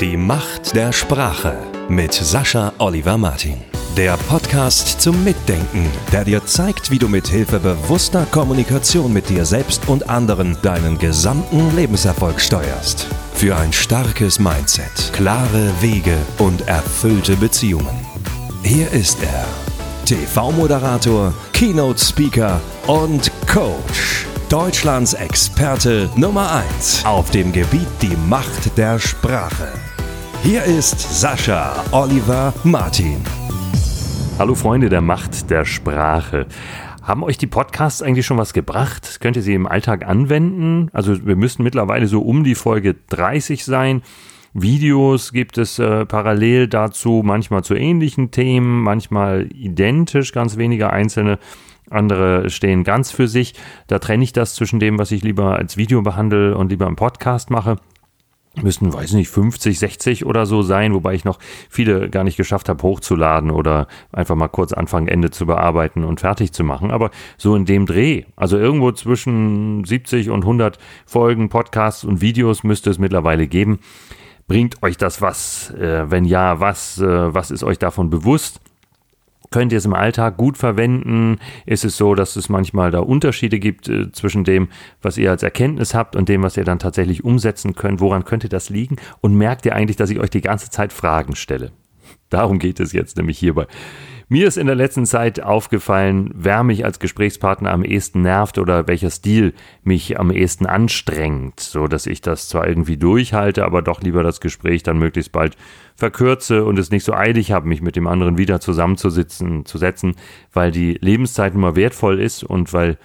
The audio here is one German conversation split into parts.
Die Macht der Sprache mit Sascha Oliver Martin. Der Podcast zum Mitdenken, der dir zeigt, wie du mit Hilfe bewusster Kommunikation mit dir selbst und anderen deinen gesamten Lebenserfolg steuerst. Für ein starkes Mindset, klare Wege und erfüllte Beziehungen. Hier ist er, TV-Moderator, Keynote-Speaker und Coach. Deutschlands Experte Nummer 1 auf dem Gebiet die Macht der Sprache. Hier ist Sascha Oliver Martin. Hallo Freunde der Macht der Sprache. Haben euch die Podcasts eigentlich schon was gebracht? Könnt ihr sie im Alltag anwenden? Also wir müssten mittlerweile so um die Folge 30 sein. Videos gibt es äh, parallel dazu, manchmal zu ähnlichen Themen, manchmal identisch, ganz wenige einzelne. Andere stehen ganz für sich. Da trenne ich das zwischen dem, was ich lieber als Video behandle und lieber im Podcast mache müssen, weiß nicht, 50, 60 oder so sein, wobei ich noch viele gar nicht geschafft habe, hochzuladen oder einfach mal kurz Anfang, Ende zu bearbeiten und fertig zu machen. Aber so in dem Dreh, also irgendwo zwischen 70 und 100 Folgen, Podcasts und Videos müsste es mittlerweile geben. Bringt euch das was? Äh, wenn ja, was? Äh, was ist euch davon bewusst? Könnt ihr es im Alltag gut verwenden? Ist es so, dass es manchmal da Unterschiede gibt äh, zwischen dem, was ihr als Erkenntnis habt und dem, was ihr dann tatsächlich umsetzen könnt? Woran könnte das liegen? Und merkt ihr eigentlich, dass ich euch die ganze Zeit Fragen stelle? Darum geht es jetzt nämlich hierbei. Mir ist in der letzten Zeit aufgefallen, wer mich als Gesprächspartner am ehesten nervt oder welcher Stil mich am ehesten anstrengt, so dass ich das zwar irgendwie durchhalte, aber doch lieber das Gespräch dann möglichst bald verkürze und es nicht so eilig habe, mich mit dem anderen wieder zusammenzusitzen, zu setzen, weil die Lebenszeit immer wertvoll ist und weil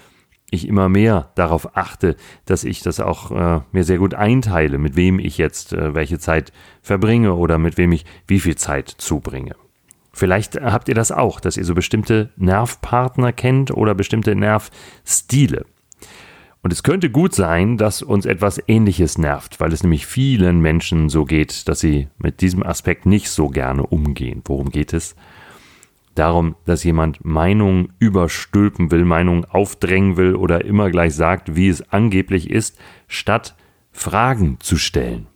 ich immer mehr darauf achte, dass ich das auch äh, mir sehr gut einteile, mit wem ich jetzt äh, welche Zeit verbringe oder mit wem ich wie viel Zeit zubringe. Vielleicht habt ihr das auch, dass ihr so bestimmte Nervpartner kennt oder bestimmte Nervstile. Und es könnte gut sein, dass uns etwas Ähnliches nervt, weil es nämlich vielen Menschen so geht, dass sie mit diesem Aspekt nicht so gerne umgehen. Worum geht es? Darum, dass jemand Meinungen überstülpen will, Meinungen aufdrängen will oder immer gleich sagt, wie es angeblich ist, statt Fragen zu stellen.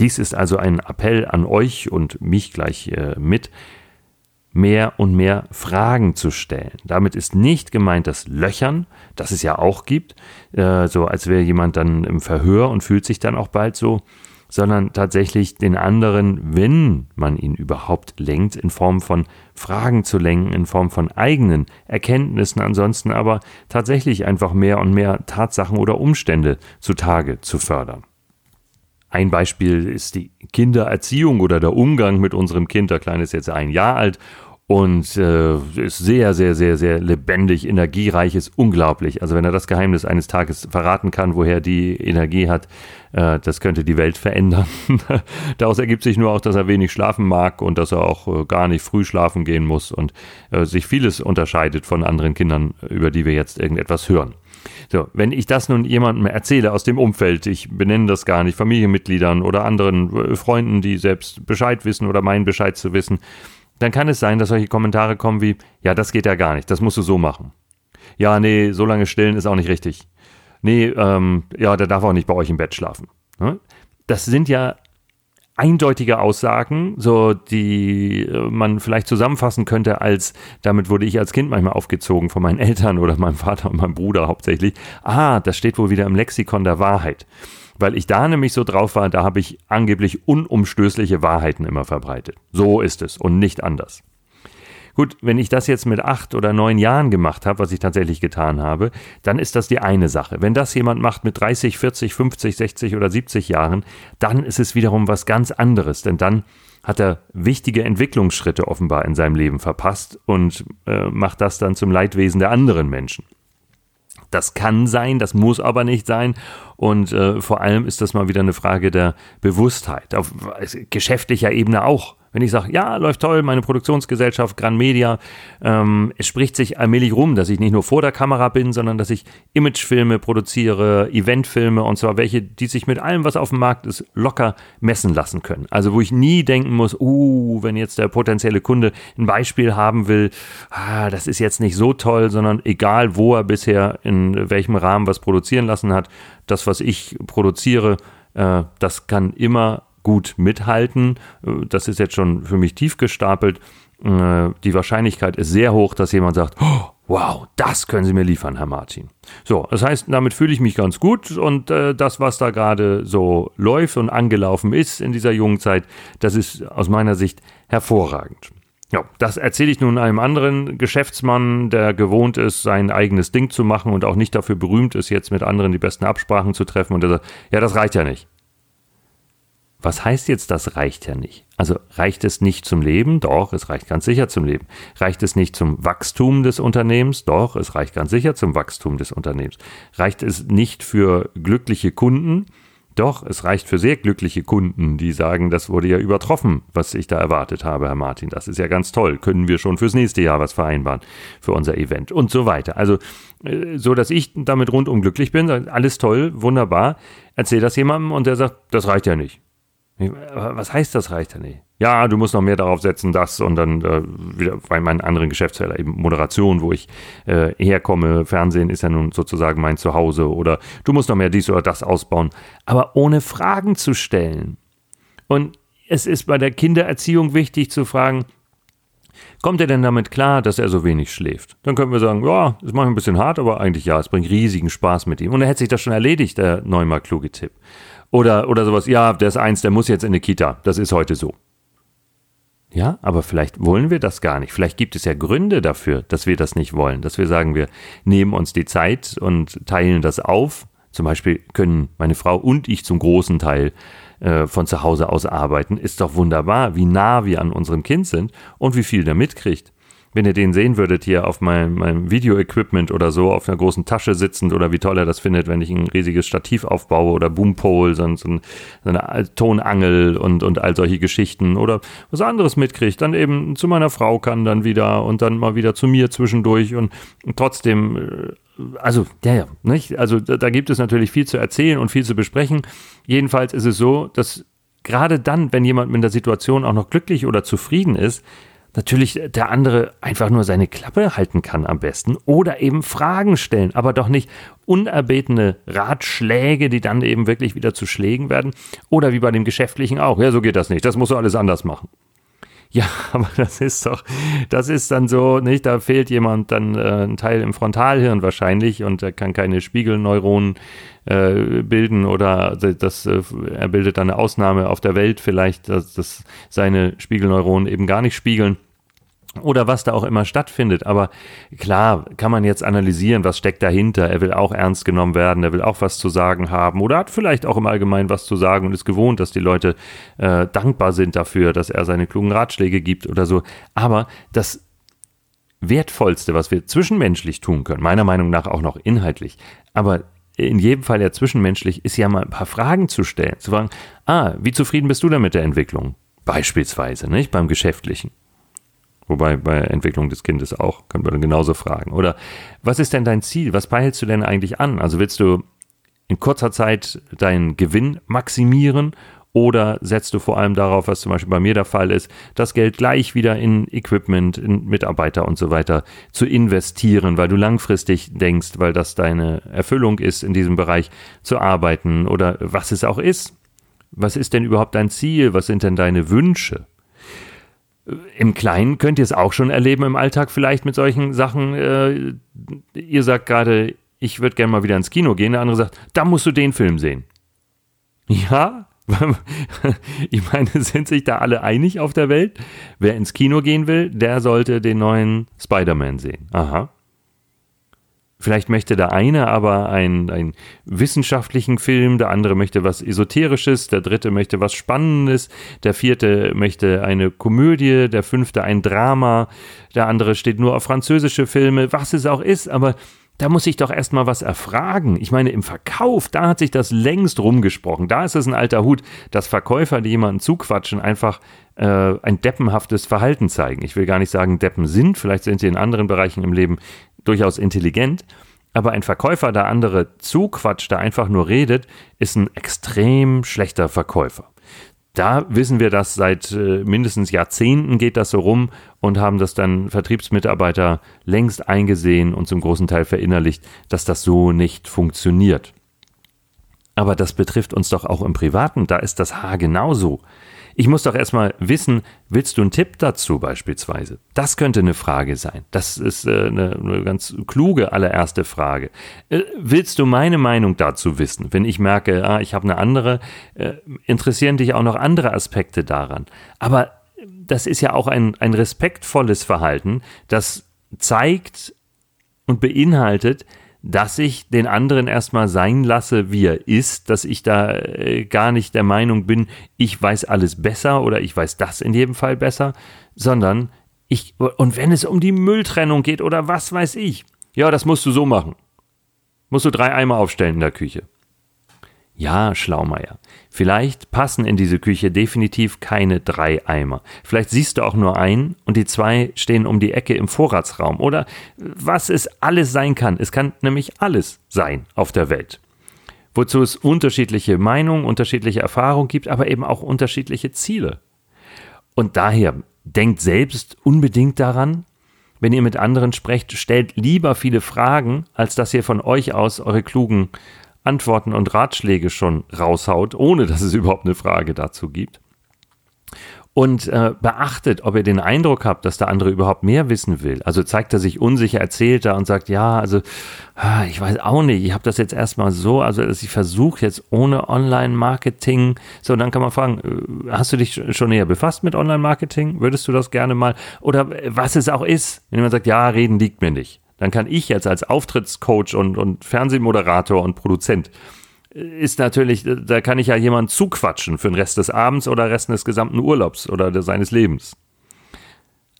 Dies ist also ein Appell an euch und mich gleich äh, mit, mehr und mehr Fragen zu stellen. Damit ist nicht gemeint das Löchern, das es ja auch gibt, äh, so als wäre jemand dann im Verhör und fühlt sich dann auch bald so, sondern tatsächlich den anderen, wenn man ihn überhaupt lenkt, in Form von Fragen zu lenken, in Form von eigenen Erkenntnissen, ansonsten aber tatsächlich einfach mehr und mehr Tatsachen oder Umstände zutage zu fördern. Ein Beispiel ist die Kindererziehung oder der Umgang mit unserem Kind. Der Kleine ist jetzt ein Jahr alt und äh, ist sehr, sehr, sehr, sehr lebendig, energiereich, ist unglaublich. Also wenn er das Geheimnis eines Tages verraten kann, woher die Energie hat, äh, das könnte die Welt verändern. Daraus ergibt sich nur auch, dass er wenig schlafen mag und dass er auch äh, gar nicht früh schlafen gehen muss und äh, sich vieles unterscheidet von anderen Kindern, über die wir jetzt irgendetwas hören. So, wenn ich das nun jemandem erzähle aus dem Umfeld, ich benenne das gar nicht, Familienmitgliedern oder anderen äh, Freunden, die selbst Bescheid wissen oder meinen Bescheid zu wissen, dann kann es sein, dass solche Kommentare kommen wie, ja, das geht ja gar nicht, das musst du so machen. Ja, nee, so lange stillen ist auch nicht richtig. Nee, ähm, ja, der darf auch nicht bei euch im Bett schlafen. Ne? Das sind ja eindeutige Aussagen, so die äh, man vielleicht zusammenfassen könnte als, damit wurde ich als Kind manchmal aufgezogen von meinen Eltern oder meinem Vater und meinem Bruder hauptsächlich. Ah, das steht wohl wieder im Lexikon der Wahrheit. Weil ich da nämlich so drauf war, da habe ich angeblich unumstößliche Wahrheiten immer verbreitet. So ist es und nicht anders. Gut, wenn ich das jetzt mit acht oder neun Jahren gemacht habe, was ich tatsächlich getan habe, dann ist das die eine Sache. Wenn das jemand macht mit 30, 40, 50, 60 oder 70 Jahren, dann ist es wiederum was ganz anderes, denn dann hat er wichtige Entwicklungsschritte offenbar in seinem Leben verpasst und äh, macht das dann zum Leidwesen der anderen Menschen. Das kann sein, das muss aber nicht sein. Und äh, vor allem ist das mal wieder eine Frage der Bewusstheit. Auf geschäftlicher Ebene auch. Wenn ich sage, ja, läuft toll, meine Produktionsgesellschaft Gran Media, ähm, es spricht sich allmählich rum, dass ich nicht nur vor der Kamera bin, sondern dass ich Imagefilme produziere, Eventfilme und zwar welche, die sich mit allem, was auf dem Markt ist, locker messen lassen können. Also wo ich nie denken muss, uh, wenn jetzt der potenzielle Kunde ein Beispiel haben will, ah, das ist jetzt nicht so toll, sondern egal, wo er bisher in welchem Rahmen was produzieren lassen hat, das, was ich produziere, äh, das kann immer gut mithalten. Äh, das ist jetzt schon für mich tief gestapelt. Äh, die Wahrscheinlichkeit ist sehr hoch, dass jemand sagt, oh, wow, das können Sie mir liefern, Herr Martin. So, das heißt, damit fühle ich mich ganz gut und äh, das, was da gerade so läuft und angelaufen ist in dieser jungen Zeit, das ist aus meiner Sicht hervorragend. Ja, das erzähle ich nun einem anderen Geschäftsmann, der gewohnt ist, sein eigenes Ding zu machen und auch nicht dafür berühmt ist, jetzt mit anderen die besten Absprachen zu treffen. Und der sagt, ja, das reicht ja nicht. Was heißt jetzt, das reicht ja nicht? Also reicht es nicht zum Leben? Doch, es reicht ganz sicher zum Leben. Reicht es nicht zum Wachstum des Unternehmens? Doch, es reicht ganz sicher zum Wachstum des Unternehmens. Reicht es nicht für glückliche Kunden? Doch, es reicht für sehr glückliche Kunden, die sagen, das wurde ja übertroffen, was ich da erwartet habe, Herr Martin. Das ist ja ganz toll. Können wir schon fürs nächste Jahr was vereinbaren für unser Event und so weiter. Also, äh, so dass ich damit rundum glücklich bin, alles toll, wunderbar. Erzähl das jemandem und der sagt, das reicht ja nicht. Was heißt das reicht ja nicht? Ja, du musst noch mehr darauf setzen, das und dann äh, wieder bei meinen anderen Geschäftsfeldern, eben Moderation, wo ich äh, herkomme, Fernsehen ist ja nun sozusagen mein Zuhause oder du musst noch mehr dies oder das ausbauen, aber ohne Fragen zu stellen. Und es ist bei der Kindererziehung wichtig zu fragen, Kommt er denn damit klar, dass er so wenig schläft? Dann können wir sagen, ja, ist manchmal ein bisschen hart, aber eigentlich ja, es bringt riesigen Spaß mit ihm. Und er hätte sich das schon erledigt, der neunmal kluge Tipp. Oder, oder sowas, ja, der ist eins, der muss jetzt in eine Kita. Das ist heute so. Ja, aber vielleicht wollen wir das gar nicht. Vielleicht gibt es ja Gründe dafür, dass wir das nicht wollen. Dass wir sagen, wir nehmen uns die Zeit und teilen das auf. Zum Beispiel können meine Frau und ich zum großen Teil äh, von zu Hause aus arbeiten. Ist doch wunderbar, wie nah wir an unserem Kind sind und wie viel der mitkriegt wenn ihr den sehen würdet hier auf meinem, meinem Video-Equipment oder so, auf einer großen Tasche sitzend oder wie toll er das findet, wenn ich ein riesiges Stativ aufbaue oder Boompole, so, so, eine Tonangel und, und all solche Geschichten oder was anderes mitkriegt, dann eben zu meiner Frau kann dann wieder und dann mal wieder zu mir zwischendurch und, trotzdem äh, also, ja, ja, nicht? Also, da gibt es natürlich viel zu erzählen und viel zu besprechen. Jedenfalls ist es so, dass gerade dann, wenn jemand mit der Situation auch noch glücklich oder zufrieden ist, natürlich der andere einfach nur seine Klappe halten kann am besten oder eben Fragen stellen, aber doch nicht unerbetene Ratschläge, die dann eben wirklich wieder zu Schlägen werden oder wie bei dem Geschäftlichen auch. Ja, so geht das nicht. Das musst du alles anders machen. Ja, aber das ist doch, das ist dann so, nicht? Da fehlt jemand dann äh, ein Teil im Frontalhirn wahrscheinlich und er kann keine Spiegelneuronen äh, bilden oder das, äh, er bildet dann eine Ausnahme auf der Welt vielleicht, dass, dass seine Spiegelneuronen eben gar nicht spiegeln oder was da auch immer stattfindet. Aber klar, kann man jetzt analysieren, was steckt dahinter. Er will auch ernst genommen werden, er will auch was zu sagen haben oder hat vielleicht auch im Allgemeinen was zu sagen und ist gewohnt, dass die Leute äh, dankbar sind dafür, dass er seine klugen Ratschläge gibt oder so. Aber das Wertvollste, was wir zwischenmenschlich tun können, meiner Meinung nach auch noch inhaltlich, aber in jedem Fall ja zwischenmenschlich, ist ja mal ein paar Fragen zu stellen. Zu fragen, ah, wie zufrieden bist du denn mit der Entwicklung? Beispielsweise, nicht? Beim Geschäftlichen. Wobei bei Entwicklung des Kindes auch, können wir dann genauso fragen. Oder was ist denn dein Ziel? Was peilst du denn eigentlich an? Also willst du in kurzer Zeit deinen Gewinn maximieren oder setzt du vor allem darauf, was zum Beispiel bei mir der Fall ist, das Geld gleich wieder in Equipment, in Mitarbeiter und so weiter zu investieren, weil du langfristig denkst, weil das deine Erfüllung ist, in diesem Bereich zu arbeiten oder was es auch ist? Was ist denn überhaupt dein Ziel? Was sind denn deine Wünsche? Im Kleinen könnt ihr es auch schon erleben im Alltag vielleicht mit solchen Sachen. Äh, ihr sagt gerade, ich würde gerne mal wieder ins Kino gehen. Der andere sagt, da musst du den Film sehen. Ja, ich meine, sind sich da alle einig auf der Welt? Wer ins Kino gehen will, der sollte den neuen Spider-Man sehen. Aha. Vielleicht möchte der eine aber einen, einen wissenschaftlichen Film, der andere möchte was Esoterisches, der dritte möchte was Spannendes, der vierte möchte eine Komödie, der fünfte ein Drama, der andere steht nur auf französische Filme, was es auch ist, aber da muss ich doch erstmal was erfragen. Ich meine, im Verkauf, da hat sich das längst rumgesprochen. Da ist es ein alter Hut, dass Verkäufer, die jemanden zuquatschen, einfach äh, ein deppenhaftes Verhalten zeigen. Ich will gar nicht sagen, Deppen sind, vielleicht sind sie in anderen Bereichen im Leben durchaus intelligent, aber ein Verkäufer, der andere zuquatscht, der einfach nur redet, ist ein extrem schlechter Verkäufer. Da wissen wir das seit äh, mindestens Jahrzehnten geht das so rum und haben das dann Vertriebsmitarbeiter längst eingesehen und zum großen Teil verinnerlicht, dass das so nicht funktioniert. Aber das betrifft uns doch auch im Privaten, da ist das Haar genauso. Ich muss doch erstmal wissen, willst du einen Tipp dazu beispielsweise? Das könnte eine Frage sein. Das ist äh, eine, eine, ganz kluge allererste Frage. Äh, willst du meine Meinung dazu wissen? Wenn ich merke, ah, ich habe eine andere, äh, interessieren dich auch noch andere Aspekte daran. Aber das ist ja auch ein, ein respektvolles Verhalten, das zeigt und beinhaltet, dass ich den anderen erstmal sein lasse, wie er ist, dass ich da äh, gar nicht der Meinung bin, ich weiß alles besser oder ich weiß das in jedem Fall besser, sondern ich, und wenn es um die Mülltrennung geht oder was weiß ich, ja, das musst du so machen. Musst du drei Eimer aufstellen in der Küche. Ja, Schlaumeier. Vielleicht passen in diese Küche definitiv keine drei Eimer. Vielleicht siehst du auch nur einen und die zwei stehen um die Ecke im Vorratsraum. Oder was es alles sein kann. Es kann nämlich alles sein auf der Welt. Wozu es unterschiedliche Meinungen, unterschiedliche Erfahrungen gibt, aber eben auch unterschiedliche Ziele. Und daher denkt selbst unbedingt daran, wenn ihr mit anderen sprecht, stellt lieber viele Fragen, als dass ihr von euch aus eure klugen Antworten und Ratschläge schon raushaut, ohne dass es überhaupt eine Frage dazu gibt. Und äh, beachtet, ob ihr den Eindruck habt, dass der andere überhaupt mehr wissen will. Also zeigt er sich unsicher, erzählt er und sagt, ja, also ah, ich weiß auch nicht, ich habe das jetzt erstmal so, also ich versuche jetzt ohne Online-Marketing. So, dann kann man fragen, äh, hast du dich schon näher befasst mit Online-Marketing? Würdest du das gerne mal? Oder äh, was es auch ist, wenn jemand sagt, ja, reden liegt mir nicht dann kann ich jetzt als Auftrittscoach und, und Fernsehmoderator und Produzent ist natürlich, da kann ich ja jemanden zuquatschen für den Rest des Abends oder Rest des gesamten Urlaubs oder seines Lebens.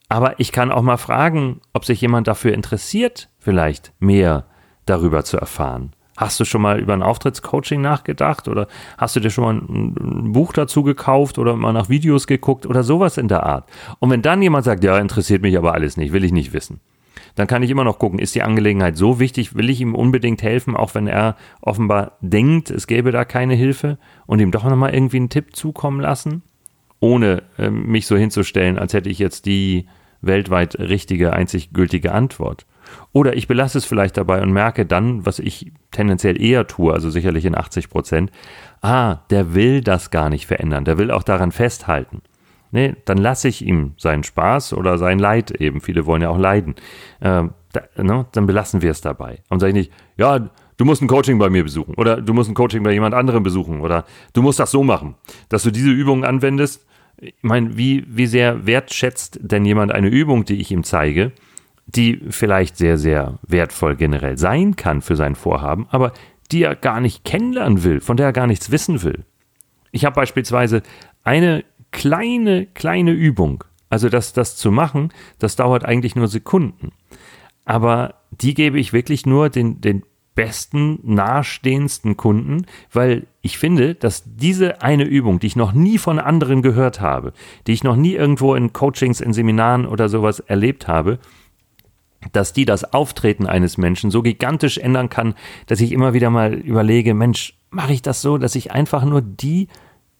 Aber ich kann auch mal fragen, ob sich jemand dafür interessiert, vielleicht mehr darüber zu erfahren. Hast du schon mal über ein Auftrittscoaching nachgedacht oder hast du dir schon mal ein, ein, Buch dazu gekauft oder mal nach Videos geguckt oder sowas in der Art? Und wenn dann jemand sagt, ja, interessiert mich aber alles nicht, will ich nicht wissen, dann kann ich immer noch gucken, ist die Angelegenheit so wichtig, will ich ihm unbedingt helfen, auch wenn er offenbar denkt, es gäbe da keine Hilfe und ihm doch nochmal irgendwie einen Tipp zukommen lassen, ohne äh, mich so hinzustellen, als hätte ich jetzt die weltweit richtige, einzig gültige Antwort. Oder ich belasse es vielleicht dabei und merke dann, was ich tendenziell eher tue, also sicherlich in 80 Prozent, ah, der will das gar nicht verändern, der will auch daran festhalten. Nee, dann lasse ich ihm seinen Spaß oder sein Leid eben. Viele wollen ja auch leiden. Ähm, da, ne, dann belassen wir es dabei. Und sage ich nicht, ja, du musst ein Coaching bei mir besuchen oder du musst ein Coaching bei jemand anderem besuchen oder du musst das so machen, dass du diese Übungen anwendest. Ich meine, wie, wie sehr wertschätzt denn jemand eine Übung, die ich ihm zeige, die vielleicht sehr, sehr wertvoll generell sein kann für sein Vorhaben, aber die er gar nicht kennenlernen will, von der er gar nichts wissen will. Ich habe beispielsweise eine kleine, kleine Übung. Also das, das zu machen, das dauert eigentlich nur Sekunden. Aber die gebe ich wirklich nur den, den besten, nahestehendsten Kunden, weil ich finde, dass diese eine Übung, die ich noch nie von anderen gehört habe, die ich noch nie irgendwo in Coachings, in Seminaren oder sowas erlebt habe, dass die das Auftreten eines Menschen so gigantisch ändern kann, dass ich immer wieder mal überlege, Mensch, mache ich das so, dass ich einfach nur die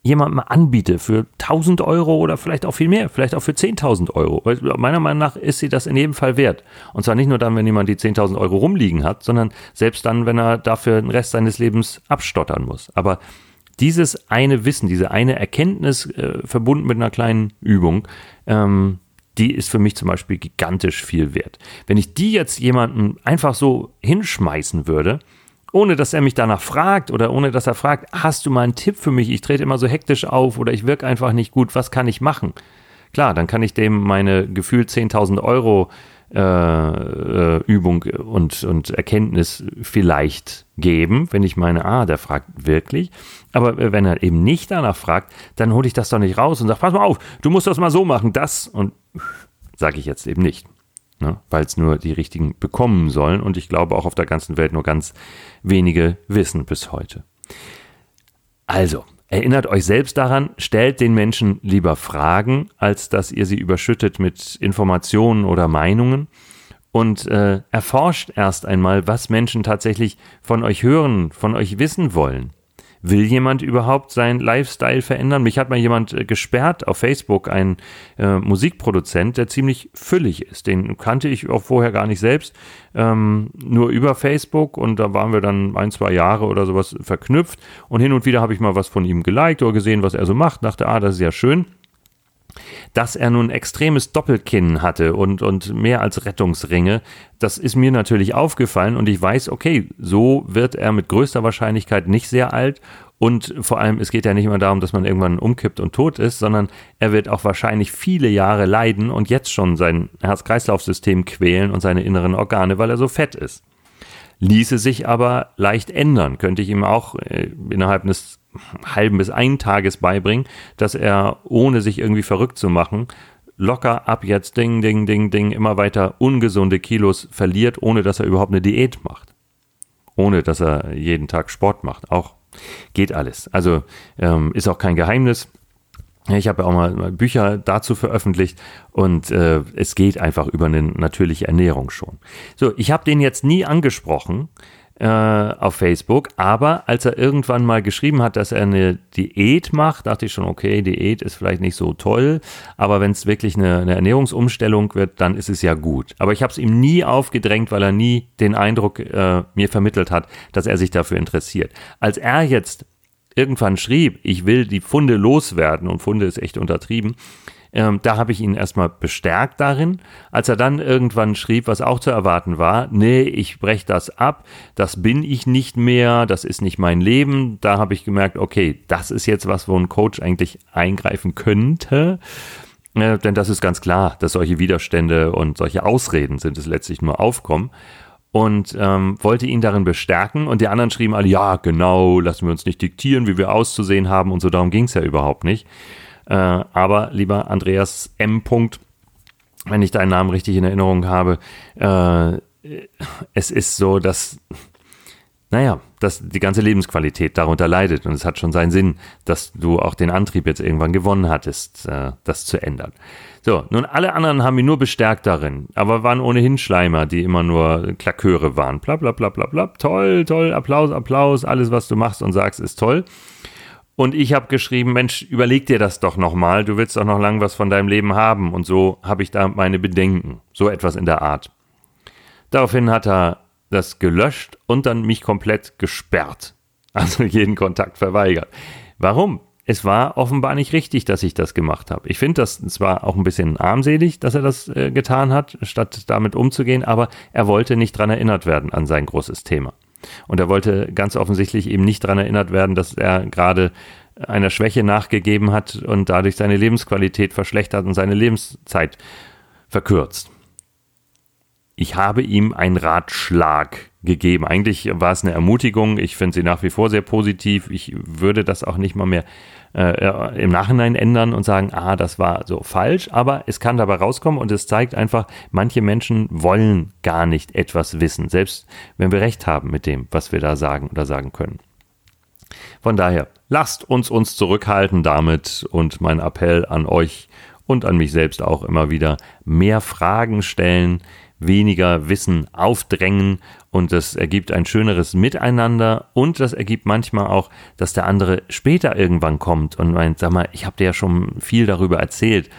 jemandem anbiete für 1000 Euro oder vielleicht auch viel mehr, vielleicht auch für 10.000 Euro. Weil meiner Meinung nach ist sie das in jedem Fall wert. Und zwar nicht nur dann, wenn jemand die 10.000 Euro rumliegen hat, sondern selbst dann, wenn er dafür den Rest seines Lebens abstottern muss. Aber dieses eine Wissen, diese eine Erkenntnis äh, verbunden mit einer kleinen Übung, ähm, die ist für mich zum Beispiel gigantisch viel wert. Wenn ich die jetzt jemandem einfach so hinschmeißen würde, ohne dass er mich danach fragt oder ohne dass er fragt, hast du mal einen Tipp für mich? Ich trete immer so hektisch auf oder ich wirke einfach nicht gut, was kann ich machen? Klar, dann kann ich dem meine gefühlt 10.000 Euro äh, äh, Übung und, und Erkenntnis vielleicht geben, wenn ich meine, ah, der fragt wirklich. Aber wenn er eben nicht danach fragt, dann hole ich das doch nicht raus und sage, pass mal auf, du musst das mal so machen, das und sage ich jetzt eben nicht ne? weil es nur die richtigen bekommen sollen. Und ich glaube auch auf der ganzen Welt nur ganz wenige wissen bis heute. Also, erinnert euch selbst daran, stellt den Menschen lieber Fragen, als dass ihr sie überschüttet mit Informationen oder Meinungen. Und äh, erforscht erst einmal, was Menschen tatsächlich von euch hören, von euch wissen wollen. Will jemand überhaupt seinen Lifestyle verändern? Mich hat mal jemand äh, gesperrt auf Facebook, ein äh, Musikproduzent, der ziemlich füllig ist. Den kannte ich auch vorher gar nicht selbst, ähm, nur über Facebook und da waren wir dann ein, zwei Jahre oder sowas verknüpft und hin und wieder habe ich mal was von ihm geliked oder gesehen, was er so macht, dachte, ah, das ist ja schön dass er nun extremes Doppelkinn hatte und, und mehr als Rettungsringe, das ist mir natürlich aufgefallen und ich weiß, okay, so wird er mit größter Wahrscheinlichkeit nicht sehr alt und vor allem, es geht ja nicht immer darum, dass man irgendwann umkippt und tot ist, sondern er wird auch wahrscheinlich viele Jahre leiden und jetzt schon sein Herz-Kreislauf-System quälen und seine inneren Organe, weil er so fett ist. Ließe sich aber leicht ändern, könnte ich ihm auch äh, innerhalb eines halben bis einen Tages beibringen, dass er, ohne sich irgendwie verrückt zu machen, locker ab jetzt Ding, Ding, Ding, Ding immer weiter ungesunde Kilos verliert, ohne dass er überhaupt eine Diät macht. Ohne dass er jeden Tag Sport macht. Auch geht alles. Also ähm, ist auch kein Geheimnis. Ich habe ja auch mal Bücher dazu veröffentlicht und äh, es geht einfach über eine natürliche Ernährung schon. So, ich habe den jetzt nie angesprochen, äh, auf Facebook. Aber als er irgendwann mal geschrieben hat, dass er eine Diät macht, dachte ich schon, okay, Diät ist vielleicht nicht so toll, aber wenn es wirklich eine, eine, Ernährungsumstellung wird, dann ist es ja gut. Aber ich habe es ihm nie aufgedrängt, weil er nie den Eindruck äh, mir vermittelt hat, dass er sich dafür interessiert. Als er jetzt irgendwann schrieb, ich will die Funde loswerden, und Funde ist echt untertrieben, ähm, da habe ich ihn erstmal bestärkt darin. Als er dann irgendwann schrieb, was auch zu erwarten war, nee, ich breche das ab, das bin ich nicht mehr, das ist nicht mein Leben, da habe ich gemerkt, okay, das ist jetzt was, wo ein Coach eigentlich eingreifen könnte. Äh, denn das ist ganz klar, dass solche Widerstände und solche Ausreden sind es letztlich nur aufkommen und ähm, wollte ihn darin bestärken. Und die anderen schrieben alle, ja, genau, lassen wir uns nicht diktieren, wie wir auszusehen haben und so, darum ging es ja überhaupt nicht. Äh, aber lieber Andreas M. Punkt, wenn ich deinen Namen richtig in Erinnerung habe, äh, es ist so, dass, naja, dass die ganze Lebensqualität darunter leidet und es hat schon seinen Sinn, dass du auch den Antrieb jetzt irgendwann gewonnen hattest, äh, das zu ändern. So, nun alle anderen haben ihn nur bestärkt darin, aber waren ohnehin Schleimer, die immer nur Klaköre waren. Bla bla bla bla bla. Toll, toll, Applaus, Applaus, alles was du machst und sagst ist toll. Und ich habe geschrieben, Mensch, überleg dir das doch nochmal, du willst doch noch lang was von deinem Leben haben. Und so habe ich da meine Bedenken. So etwas in der Art. Daraufhin hat er das gelöscht und dann mich komplett gesperrt. Also jeden Kontakt verweigert. Warum? Es war offenbar nicht richtig, dass ich das gemacht habe. Ich finde das zwar auch ein bisschen armselig, dass er das äh, getan hat, statt damit umzugehen, aber er wollte nicht dran erinnert werden an sein großes Thema. Und er wollte ganz offensichtlich eben nicht daran erinnert werden, dass er gerade einer Schwäche nachgegeben hat und dadurch seine Lebensqualität verschlechtert und seine Lebenszeit verkürzt. Ich habe ihm einen Ratschlag gegeben. Eigentlich war es eine Ermutigung. Ich finde sie nach wie vor sehr positiv. Ich würde das auch nicht mal mehr äh, im Nachhinein ändern und sagen, ah, das war so falsch, aber es kann dabei rauskommen und es zeigt einfach, manche Menschen wollen gar nicht etwas wissen, selbst wenn wir recht haben mit dem, was wir da sagen oder sagen können. Von daher, lasst uns uns zurückhalten damit und mein Appell an euch und an mich selbst auch immer wieder, mehr Fragen stellen, weniger Wissen aufdrängen und das ergibt ein schöneres Miteinander und das ergibt manchmal auch, dass der andere später irgendwann kommt und meint, sag mal, ich habe dir ja schon viel darüber erzählt.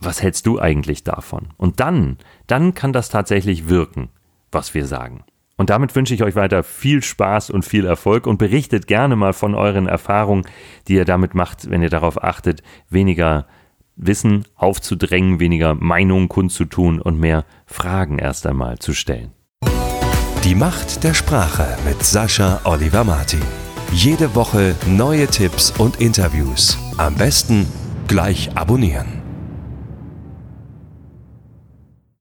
Was hältst du eigentlich davon? Und dann, dann kann das tatsächlich wirken, was wir sagen. Und damit wünsche ich euch weiter viel Spaß und viel Erfolg und berichtet gerne mal von euren Erfahrungen, die ihr damit macht, wenn ihr darauf achtet, weniger Wissen aufzudrängen, weniger Meinungen kundzutun und mehr Fragen erst einmal zu stellen. Die Macht der Sprache mit Sascha Oliver Martin. Jede Woche neue Tipps und Interviews. Am besten gleich abonnieren.